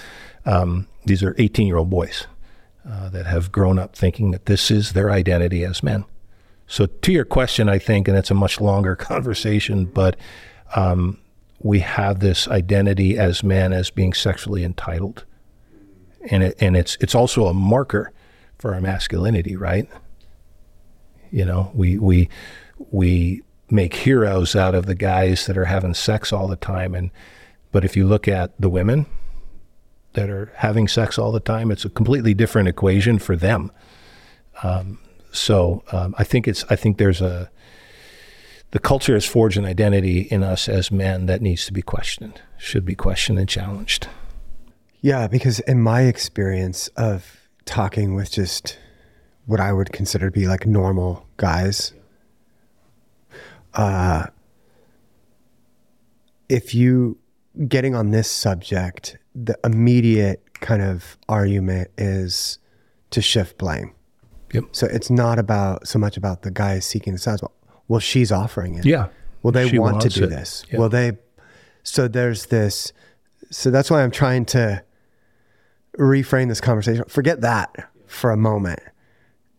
um, these are 18 year old boys uh, that have grown up thinking that this is their identity as men. So, to your question, I think, and it's a much longer [LAUGHS] conversation, but um, we have this identity as men as being sexually entitled, and it, and it's it's also a marker for our masculinity, right? You know, we we we make heroes out of the guys that are having sex all the time, and but if you look at the women that are having sex all the time, it's a completely different equation for them. Um, so um, I think it's I think there's a the culture has forged an identity in us as men that needs to be questioned, should be questioned and challenged. Yeah, because in my experience of talking with just what I would consider to be like normal guys, uh, if you getting on this subject, the immediate kind of argument is to shift blame. Yep. So it's not about so much about the guy seeking the sounds. Well, she's offering it. Yeah. Will they She want to do it. this? Yeah. Will they? So there's this. So that's why I'm trying to reframe this conversation. Forget that for a moment.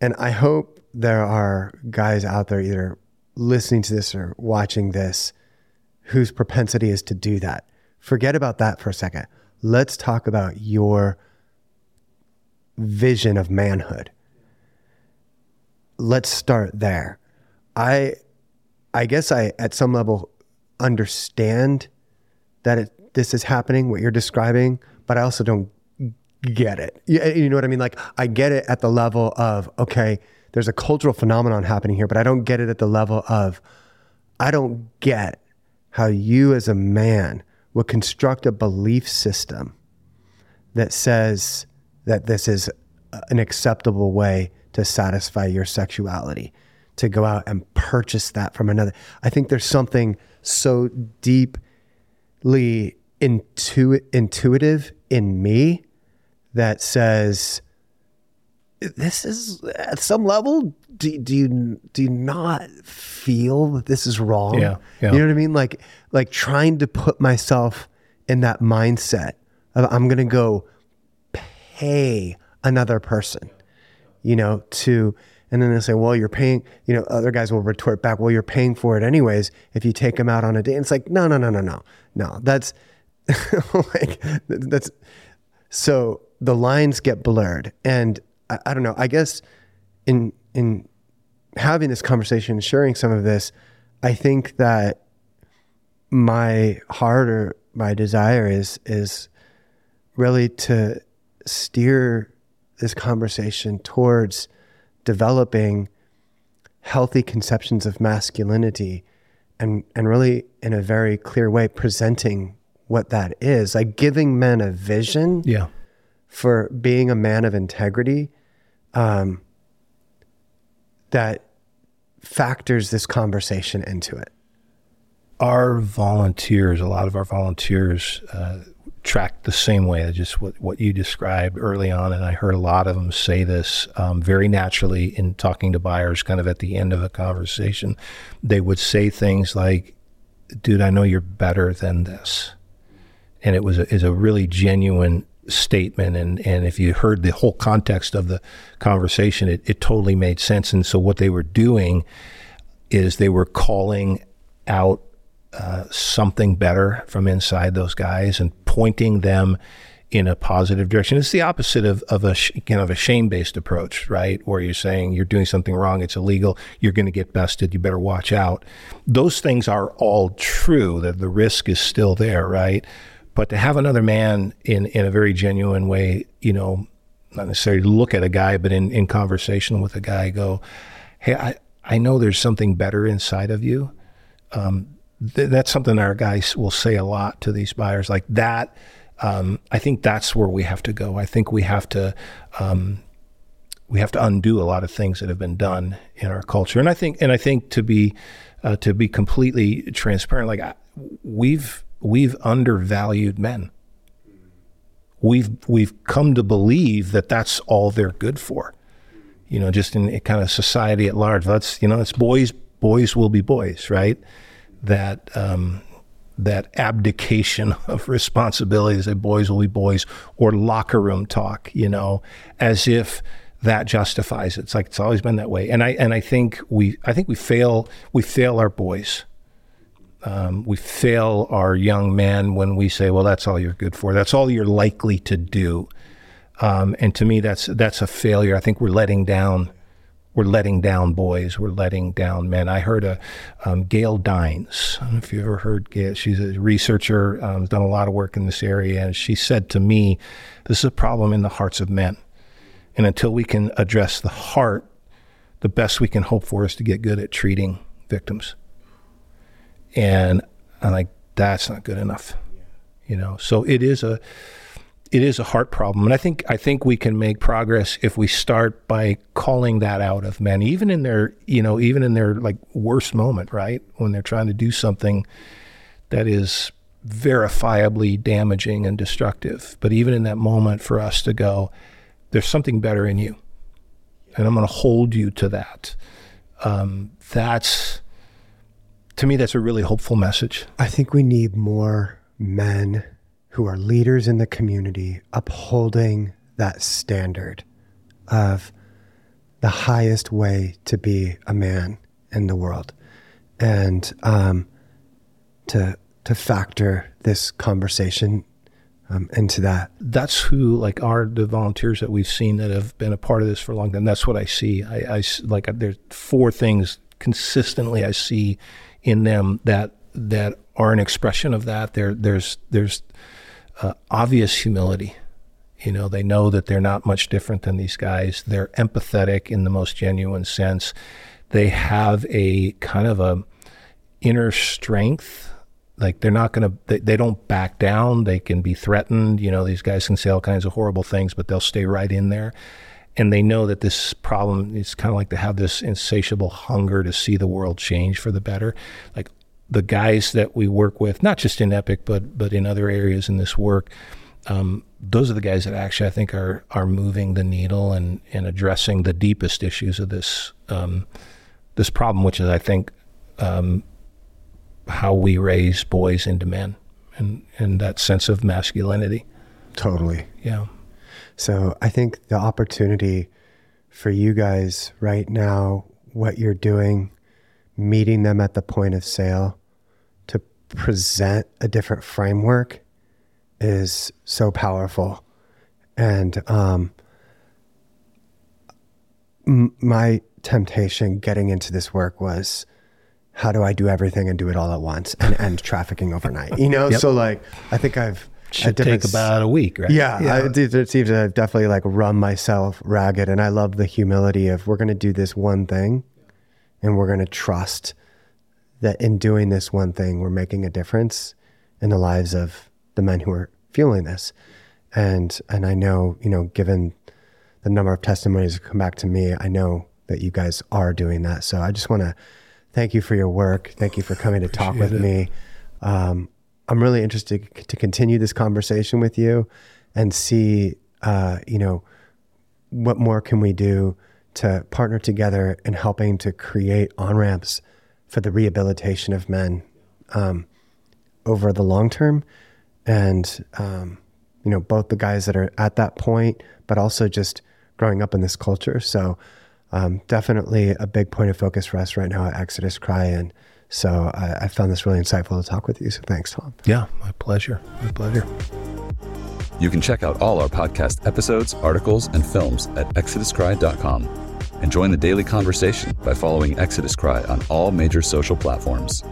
And I hope there are guys out there either listening to this or watching this whose propensity is to do that. Forget about that for a second. Let's talk about your vision of manhood. Let's start there. I I guess I at some level understand that it, this is happening what you're describing, but I also don't get it. You, eh, you know what I mean? Like I get it at the level of okay, there's a cultural phenomenon happening here, but I don't get it at the level of I don't get how you as a man would construct a belief system that says that this is an acceptable way to satisfy your sexuality, to go out and purchase that from another. I think there's something so deeply intu- intuitive in me that says, this is at some level. Do, do you do you not feel that this is wrong? Yeah, yeah. You know what I mean? Like like trying to put myself in that mindset of I'm gonna go pay another person, you know, to and then they say, well, you're paying, you know, other guys will retort back, well, you're paying for it anyways if you take them out on a date. And it's like, no, no, no, no, no. No, that's [LAUGHS] like that's so the lines get blurred. And I, I don't know, I guess in in having this conversation, sharing some of this, I think that my heart or my desire is is really to steer this conversation towards developing healthy conceptions of masculinity and and really in a very clear way presenting what that is like giving men a vision Yeah. For being a man of integrity um, that factors this conversation into it Our volunteers, a lot of our volunteers, uh, track the same way, just what, what you described early on. And I heard a lot of them say this um, very naturally in talking to buyers, kind of at the end of a conversation. They would say things like, Dude, I know you're better than this. and it was a, is a really genuine statement and and if you heard the whole context of the conversation it, it totally made sense and so what they were doing is they were calling out uh, something better from inside those guys and pointing them in a positive direction. It's the opposite of, of a kind of a shame based approach, right? Where you're saying you're doing something wrong, it's illegal, you're going to get busted, you better watch out. Those things are all true. That the risk is still there, right? But to have another man in in a very genuine way, you know, not necessarily look at a guy, but in in conversation with a guy, go, hey, I I know there's something better inside of you. Um, th- that's something our guys will say a lot to these buyers, like that um, I think that's where we have to go. I think we have to um, we have to undo a lot of things that have been done in our culture. And I think and I think to be uh, to be completely transparent, like we've we've undervalued men. We've we've come to believe that that's all they're good for. You know, just in kind of society at large. That's you know, it's boys. Boys will be boys, right? That um, that abdication [LAUGHS] of responsibility say boys will be boys or locker room talk, you know, as if that justifies it. It's like it's always been that way. And I and I think we I think we fail we fail our boys. Um, we fail our young men when we say, "Well, that's all you're good for. That's all you're likely to do." Um, and to me, that's that's a failure. I think we're letting down we're letting down boys, we're letting down men. I heard a um, Gail Dines. I don't know if you ever heard Gail. She's a researcher, um, done a lot of work in this area, and she said to me, "This is a problem in the hearts of men, and until we can address the heart, the best we can hope for is to get good at treating victims." And I'm like, that's not good enough, you know. So it is a it is a heart problem, and I think I think we can make progress if we start by calling that out of men, even in their you know even in their like worst moment, right when they're trying to do something that is verifiably damaging and destructive. But even in that moment, for us to go, there's something better in you, and I'm going to hold you to that. Um, that's to me, that's a really hopeful message. I think we need more men who are leaders in the community upholding that standard of the highest way to be a man in the world and um, to to factor this conversation um, into that. That's who like are the volunteers that we've seen that have been a part of this for a long time. That's what I see. I, I like there's four things consistently I see in them that that are an expression of that. There there's there's uh, obvious humility. You know, they know that they're not much different than these guys. They're empathetic in the most genuine sense. They have a kind of a inner strength. Like they're not going to, they, they don't back down. They can be threatened. You know, these guys can say all kinds of horrible things, but they'll stay right in there. And they know that this problem is kind of like to have this insatiable hunger to see the world change for the better. Like the guys that we work with, not just in Epik, but but in other areas in this work, um, those are the guys that actually I think are are moving the needle and, and addressing the deepest issues of this um, this problem, which is I think um, how we raise boys into men and and that sense of masculinity. Totally. Yeah. So I think the opportunity for you guys right now, what you're doing meeting them at the point of sale to present a different framework is so powerful. And um, m- my temptation getting into this work was how do I do everything and do it all at once and end trafficking overnight? You know, yep. so like I think I've should take about a week, right? Yeah, yeah. I, it seems to have definitely like run myself ragged, and I love the humility of we're going to do this one thing, and we're going to trust that in doing this one thing, we're making a difference in the lives of the men who are fueling this. And and I know, you know, given the number of testimonies that come back to me, I know that you guys are doing that. So I just want to thank you for your work. Thank you for coming to talk with it. me. Um, I'm really interested to continue this conversation with you and see, uh, you know, what more can we do to partner together in helping to create on ramps for the rehabilitation of men um, over the long term and um, you know both the guys that are at that point, but also just growing up in this culture. So um, definitely a big point of focus for us right now at Exodus Cry, and so I, I found this really insightful to talk with you. So thanks, Tom. Yeah, my pleasure. My pleasure. You can check out all our podcast episodes, articles, and films at exoduscry.com and join the daily conversation by following Exodus Cry on all major social platforms.